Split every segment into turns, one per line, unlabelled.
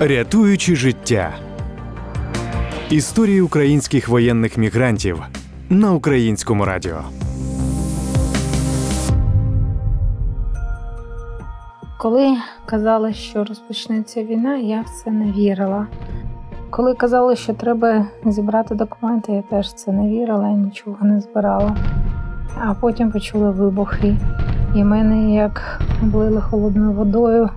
Рятуючи життя. Історії українських воєнних мігрантів на українському радіо.
Коли казали, що розпочнеться війна, я в це не вірила. Коли казали, що треба зібрати документи, я теж в це не вірила і нічого не збирала. А потім почули вибухи, і мене як облили холодною водою.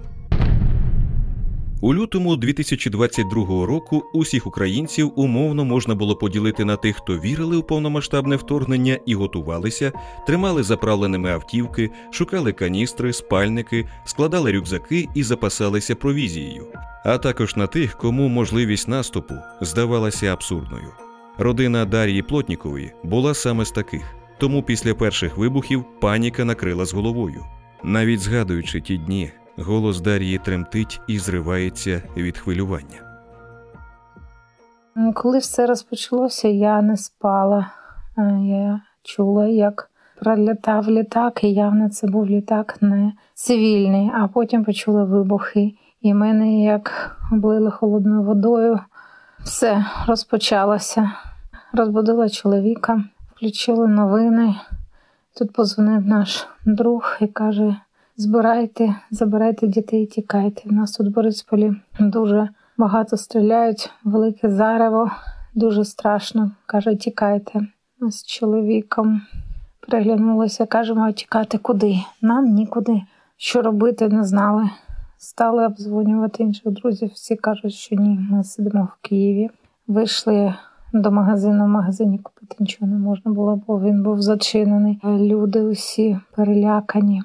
У лютому 2022 року усіх українців умовно можна було поділити на тих, хто вірили у повномасштабне вторгнення і готувалися, тримали заправленими автівки, шукали каністри, спальники, складали рюкзаки і запасалися провізією, а також на тих, кому можливість наступу здавалася абсурдною. Родина Дарії Плотнікової була саме з таких, тому після перших вибухів паніка накрила з головою. Навіть згадуючи ті дні, голос Дарії тремтить і зривається від хвилювання.
Коли все розпочалося, я не спала. Е, Я чула, як пролітав літак, і явно це був літак не цивільний, а потім почула вибухи. І мене як облили холодною водою. Все розпочалося. Розбудила чоловіка, включили новини. Тут позвонив наш друг і каже: збирайте, забирайте дітей, тікайте. У нас тут в Борисполі дуже багато стріляють, велике зарево, дуже страшно. Каже, тікайте. Ми з чоловіком переглянулися, кажемо, а тікати куди? Нам нікуди. Що робити, не знали. Стали обдзвонювати інших друзів. Всі кажуть, що ні, ми сидимо в Києві. Вийшли до магазину. В магазині купити нічого не можна було, бо він був зачинений. Люди усі перелякані.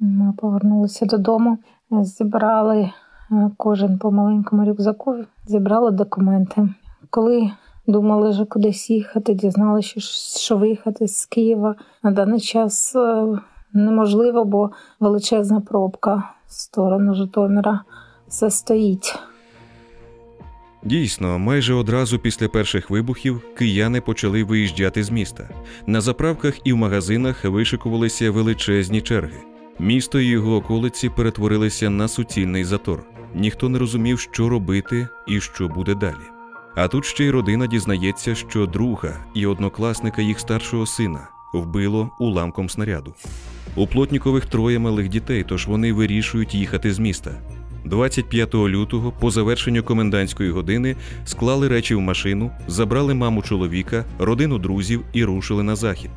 Ми повернулися додому, зібрали е, кожен по маленькому рюкзаку, зібрали документи. Коли думали, що кудись їхати, дізналися, що, що виїхати з Києва на даний час е, неможливо, бо величезна пробка в сторону Житомира все стоїть.
Дійсно, майже одразу після перших вибухів кияни почали виїжджати з міста. На заправках і в магазинах вишикувалися величезні черги. Місто і його околиці перетворилися на суцільний затор. Ніхто не розумів, що робити і що буде далі. А тут ще й родина дізнається, що друга і однокласника їх старшого сина вбило уламком снаряду. У плотнікових троє малих дітей, тож вони вирішують їхати з міста. 25 лютого, по завершенню комендантської години, склали речі в машину, забрали маму чоловіка, родину друзів і рушили на захід.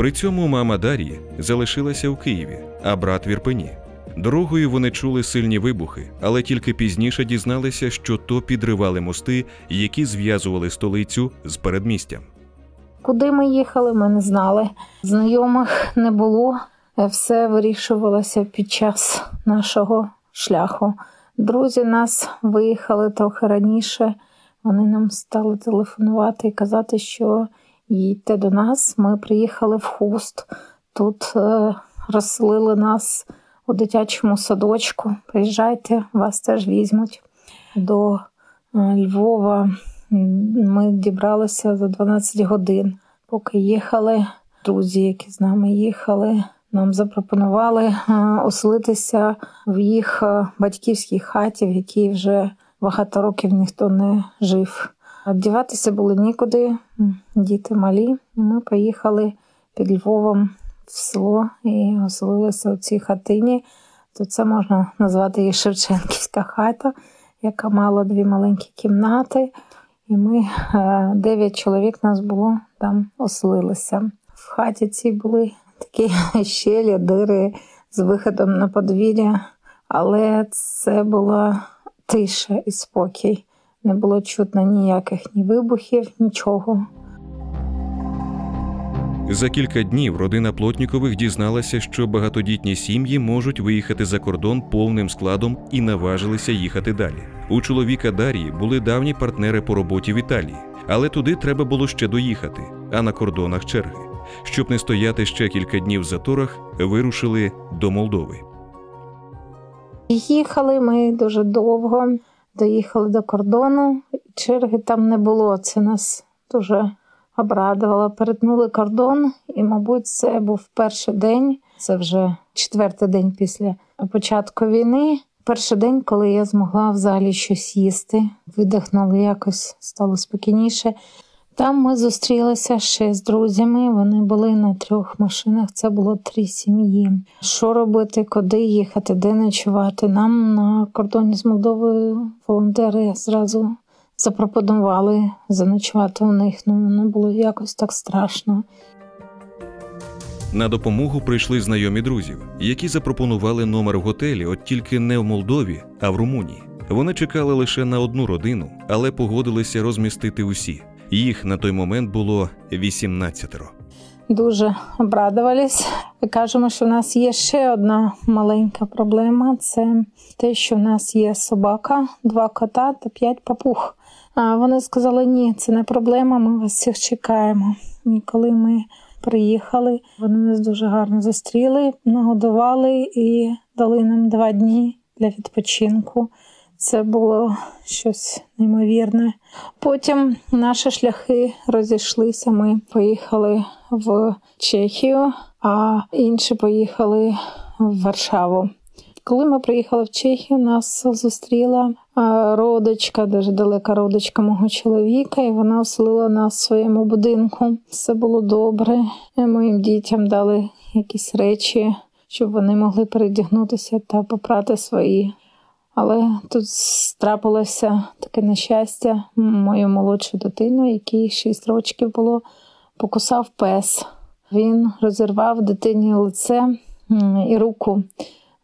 При цьому мама Дар'ї залишилася в Києві, а брат в Ірпені. Дорогою вони чули сильні вибухи, але тільки пізніше дізналися, що то підривали мости, які зв'язували столицю з передмістям.
Куди ми їхали, ми не знали. Знайомих не було. Все вирішувалося під час нашого шляху. Друзі нас виїхали трохи раніше. Вони нам стали телефонувати і казати, що їдьте до нас. Ми приїхали в хуст. Тут е, розселили нас у дитячому садочку. Приїжджайте, вас теж візьмуть. До е, Львова ми дібралися за 12 годин. Поки їхали, друзі, які з нами їхали, нам запропонували е, оселитися в їх е, батьківській хаті, в якій вже багато років ніхто не жив. Одіватися було нікуди, діти малі. Ми поїхали під Львовом в село і оселилися у цій хатині. То це можна назвати її Шевченківська хата, яка мала дві маленькі кімнати. І ми е, дев'ять чоловік нас було там оселилися. В хаті цій були такі щелі, дири з виходом на подвір'я, але це була тиша і спокій. Не було чутно ніяких ні вибухів, нічого.
За кілька днів родина Плотнікових дізналася, що багатодітні сім'ї можуть виїхати за кордон повним складом і наважилися їхати далі. У чоловіка Дарії були давні партнери по роботі в Італії, але туди треба було ще доїхати, а на кордонах черги. Щоб не стояти ще кілька днів в заторах, вирушили до Молдови.
Їхали ми дуже довго, доїхали до кордону, черги там не було. Це нас дуже обрадувало. Перетнули кордон, і, мабуть, це був перший день, це вже четвертий день після початку війни. Перший день, коли я змогла взагалі щось їсти, видихнула якось стало спокійніше. Там ми зустрілися ще з друзями. Вони були на трьох машинах. Це було три сім'ї. Що робити, куди їхати, де ночувати? Нам на кордоні з Молдовою волонтери зразу запропонували заночувати у них. Ну воно було якось так страшно.
На допомогу прийшли знайомі друзів, які запропонували номер в готелі, от тільки не в Молдові, а в Румунії. Вони чекали лише на одну родину, але погодилися розмістити усі. Їх на той момент було 18.
Дуже обрадувались. Кажемо, що в нас є ще одна маленька проблема: це те, що в нас є собака, два кота та п'ять папуг. А вони сказали: ні, це не проблема. Ми вас всіх чекаємо. І коли ми приїхали, вони нас дуже гарно зустріли, нагодували і дали нам два дні для відпочинку. Це було щось неймовірне. Потім наші шляхи розійшлися. Ми поїхали в Чехію, а інші поїхали в Варшаву. Коли ми приїхали в Чехію, нас зустріла родичка, дуже далека родичка мого чоловіка, і вона оселила нас в своєму будинку. Все було добре. Моїм дітям дали якісь речі, щоб вони могли передягнутися та попрати свої. Але тут трапилося таке нещастя. Мою молодшу дитину, якій 6 років було, покусав пес. Він розірвав дитині лице і руку.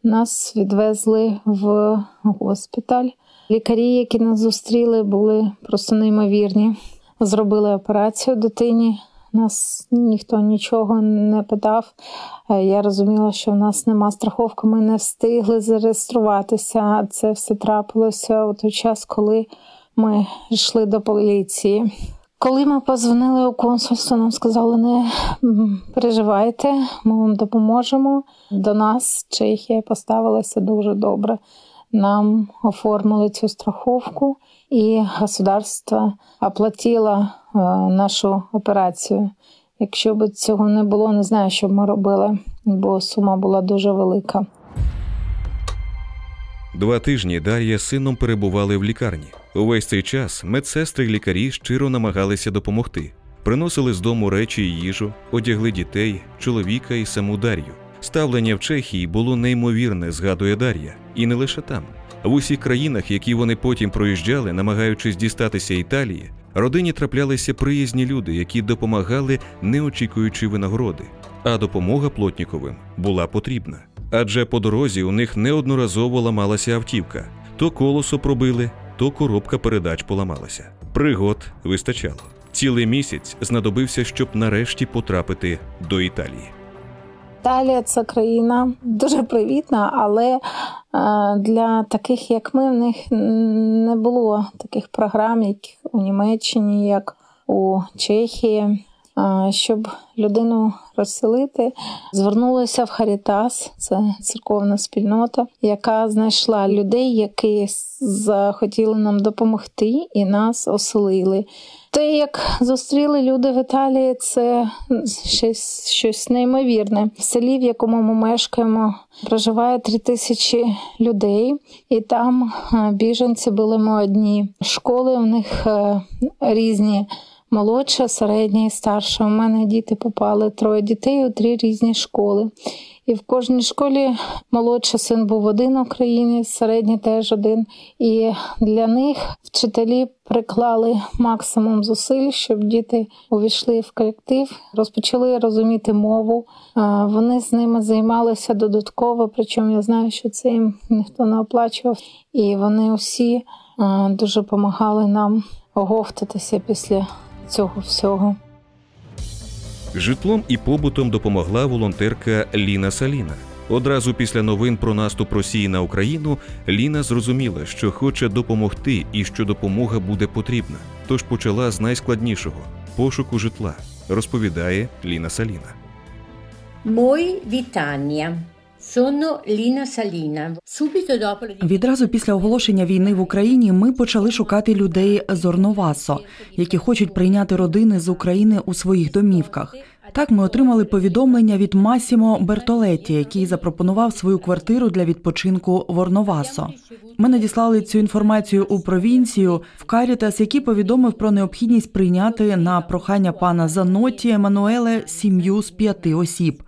Нас відвезли в госпіталь. Лікарі, які нас зустріли, були просто неймовірні. Зробили операцію дитині. Нас ніхто нічого не питав. Я розуміла, що в нас нема страховки, ми не встигли зареєструватися. Це все трапилося у той час, коли ми йшли до поліції. Коли ми позвонили у консульство, нам сказали, не переживайте, ми вам допоможемо. До нас Чехія поставилася дуже добре. Нам оформили цю страховку, і государство оплатило е, нашу операцію. Якщо б цього не було, не знаю, що б ми робили, бо сума була дуже велика.
Два тижні Дар'я з сином перебували в лікарні. Увесь цей час медсестри й лікарі щиро намагалися допомогти. Приносили з дому речі й їжу, одягли дітей, чоловіка і саму Дар'ю. Ставлення в Чехії було неймовірне, згадує Дар'я, і не лише там. В усіх країнах, які вони потім проїжджали, намагаючись дістатися Італії, родині траплялися приязні люди, які допомагали, не очікуючи винагороди. А допомога плотніковим була потрібна. Адже по дорозі у них неодноразово ламалася автівка: то колесо пробили, то коробка передач поламалася. Пригод вистачало. Цілий місяць знадобився, щоб нарешті потрапити до Італії.
Італія це країна дуже привітна, але е, для таких, як ми, в них не було таких програм, як у Німеччині, як у Чехії. Щоб людину розселити, звернулися в Харітас, це церковна спільнота, яка знайшла людей, які захотіли нам допомогти і нас оселили. Те, як зустріли люди в Італії, це щось щось неймовірне. В селі, в якому ми мешкаємо, проживає три тисячі людей, і там біженці були ми одні. Школи в них різні молодша, середня і старша. У мене діти попали троє дітей у три різні школи. І в кожній школі молодший син був один українець, середній теж один. І для них вчителі приклали максимум зусиль, щоб діти увійшли в колектив, розпочали розуміти мову. Вони з ними займалися додатково, причому я знаю, що це їм ніхто не оплачував. І вони усі дуже допомагали нам оговтатися після цього всього.
Житлом і побутом допомогла волонтерка Ліна Саліна. Одразу після новин про наступ Росії на Україну Ліна зрозуміла, що хоче допомогти і що допомога буде потрібна. Тож почала з найскладнішого пошуку житла, розповідає Ліна Саліна.
Мої вітання. Sono Ліна Саліна. Subito dopo
Відразу після оголошення війни в Україні ми почали шукати людей з Орновасо, які хочуть прийняти родини з України у своїх домівках. Так ми отримали повідомлення від Масімо Бертолетті, який запропонував свою квартиру для відпочинку в Орновасо. Ми надіслали цю інформацію у провінцію в Карітас, який повідомив про необхідність прийняти на прохання пана Заноті Еммануеле сім'ю з п'яти осіб.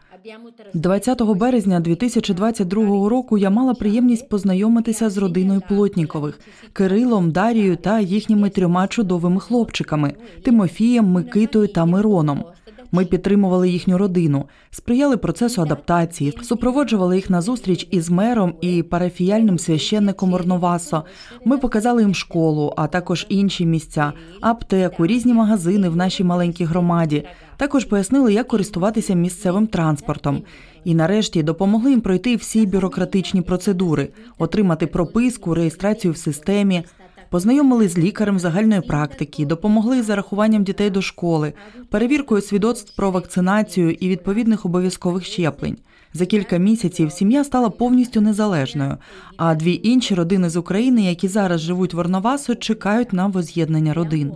20 березня 2022 року я мала приємність познайомитися з родиною Плотнікових Кирилом, Дарією та їхніми трьома чудовими хлопчиками Тимофієм, Микитою та Мироном. Ми підтримували їхню родину, сприяли процесу адаптації, супроводжували їх на зустріч із мером і парафіяльним священником Орновасо. Ми показали їм школу, а також інші місця, аптеку, різні магазини в нашій маленькій громаді. Також пояснили, як користуватися місцевим транспортом. І нарешті допомогли їм пройти всі бюрократичні процедури, отримати прописку, реєстрацію в системі. Познайомили з лікарем загальної практики, допомогли з зарахуванням дітей до школи, перевіркою свідоцтв про вакцинацію і відповідних обов'язкових щеплень. За кілька місяців сім'я стала повністю незалежною. А дві інші родини з України, які зараз живуть в Орновасо, чекають на воз'єднання родин.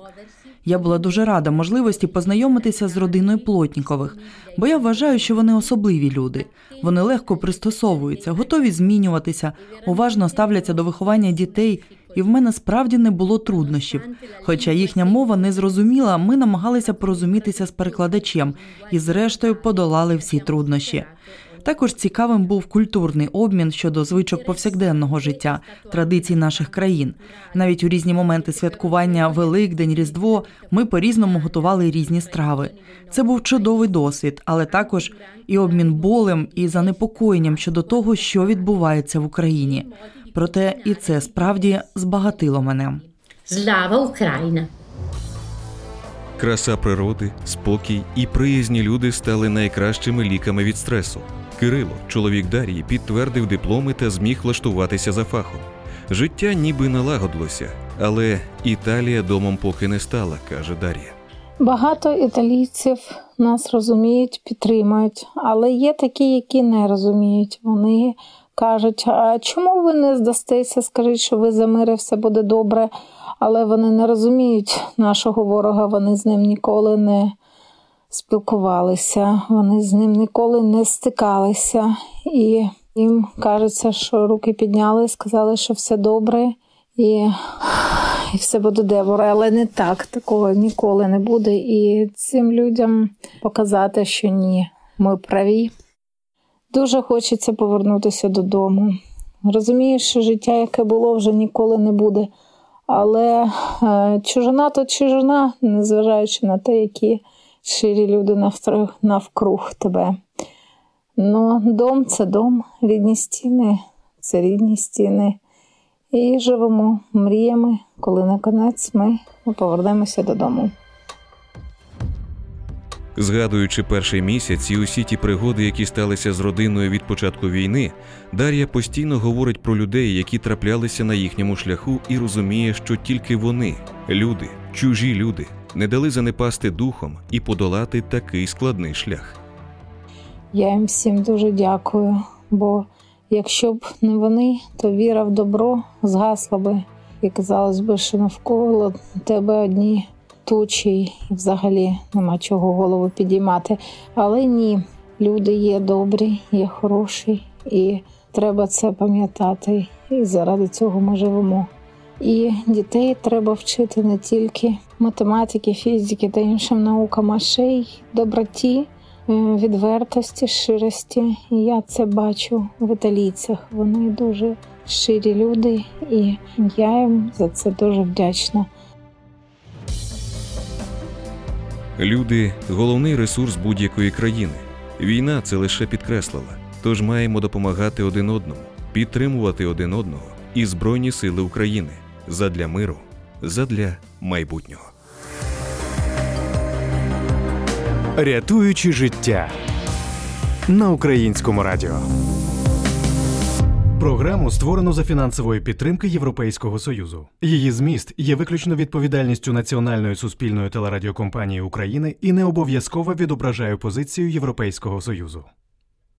Я була дуже рада можливості познайомитися з родиною Плотнікових, бо я вважаю, що вони особливі люди. Вони легко пристосовуються, готові змінюватися, уважно ставляться до виховання дітей, і в мене справді не було труднощів. Хоча їхня мова не зрозуміла, ми намагалися порозумітися з перекладачем і, зрештою, подолали всі труднощі. Також цікавим був культурний обмін щодо звичок повсякденного життя, традицій наших країн. Навіть у різні моменти святкування Великдень, Різдво ми по-різному готували різні страви. Це був чудовий досвід, але також і обмін болем і занепокоєнням щодо того, що відбувається в Україні. Проте і це справді збагатило мене.
Slava Ukraina.
Краса природи, спокій і приязні люди стали найкращими ліками від стресу. Кирило, чоловік Дарії, підтвердив дипломи та зміг влаштуватися за фахом. Життя ніби налагодилося, але Італія домом поки не стала, каже Дар'я.
Багато італійців нас розуміють, підтримують, але є такі, які не розуміють. Вони кажуть: а чому ви не здастеся? Скажіть, що ви за мир і все буде добре. Але вони не розуміють нашого ворога, вони з ним ніколи не спілкувалися, вони з ним ніколи не стикалися. І їм кажеться, що руки підняли, сказали, що все добре. І і все буде добре, але не так, такого ніколи не буде. І цим людям показати, що ні, ми праві. Дуже хочеться повернутися додому. Розумію, що життя, яке було, вже ніколи не буде. Але е, чужина то чужина, незважаючи на те, які щирі люди навтр- навкруг тебе. Ну, дом це дом, рідні стіни це рідні стіни. І живемо мріями, коли наконець ми повернемося додому.
Згадуючи перший місяць і усі ті пригоди, які сталися з родиною від початку війни, Дар'я постійно говорить про людей, які траплялися на їхньому шляху, і розуміє, що тільки вони, люди, чужі люди, не дали занепасти духом і подолати такий складний шлях.
Я їм всім дуже дякую, бо якщо б не вони, то віра в добро згасла би. І казалось би, що навколо тебе одні тучі, і взагалі нема чого голову підіймати. Але ні, люди є добрі, є хороші, і треба це пам'ятати. І заради цього ми живемо. І дітей треба вчити не тільки математики, фізики та іншим наукам, а ще й доброті, е, відвертості, щирості. Я це бачу в італійцях. Вони дуже щирі люди, і я їм за це дуже вдячна.
Люди головний ресурс будь-якої країни. Війна це лише підкреслила. Тож маємо допомагати один одному, підтримувати один одного і Збройні Сили України задля миру, задля майбутнього.
Рятуючи життя на українському радіо. Програму створено за фінансової підтримки Європейського союзу. Її зміст є виключно відповідальністю Національної суспільної телерадіокомпанії України і не обов'язково відображає позицію Європейського союзу.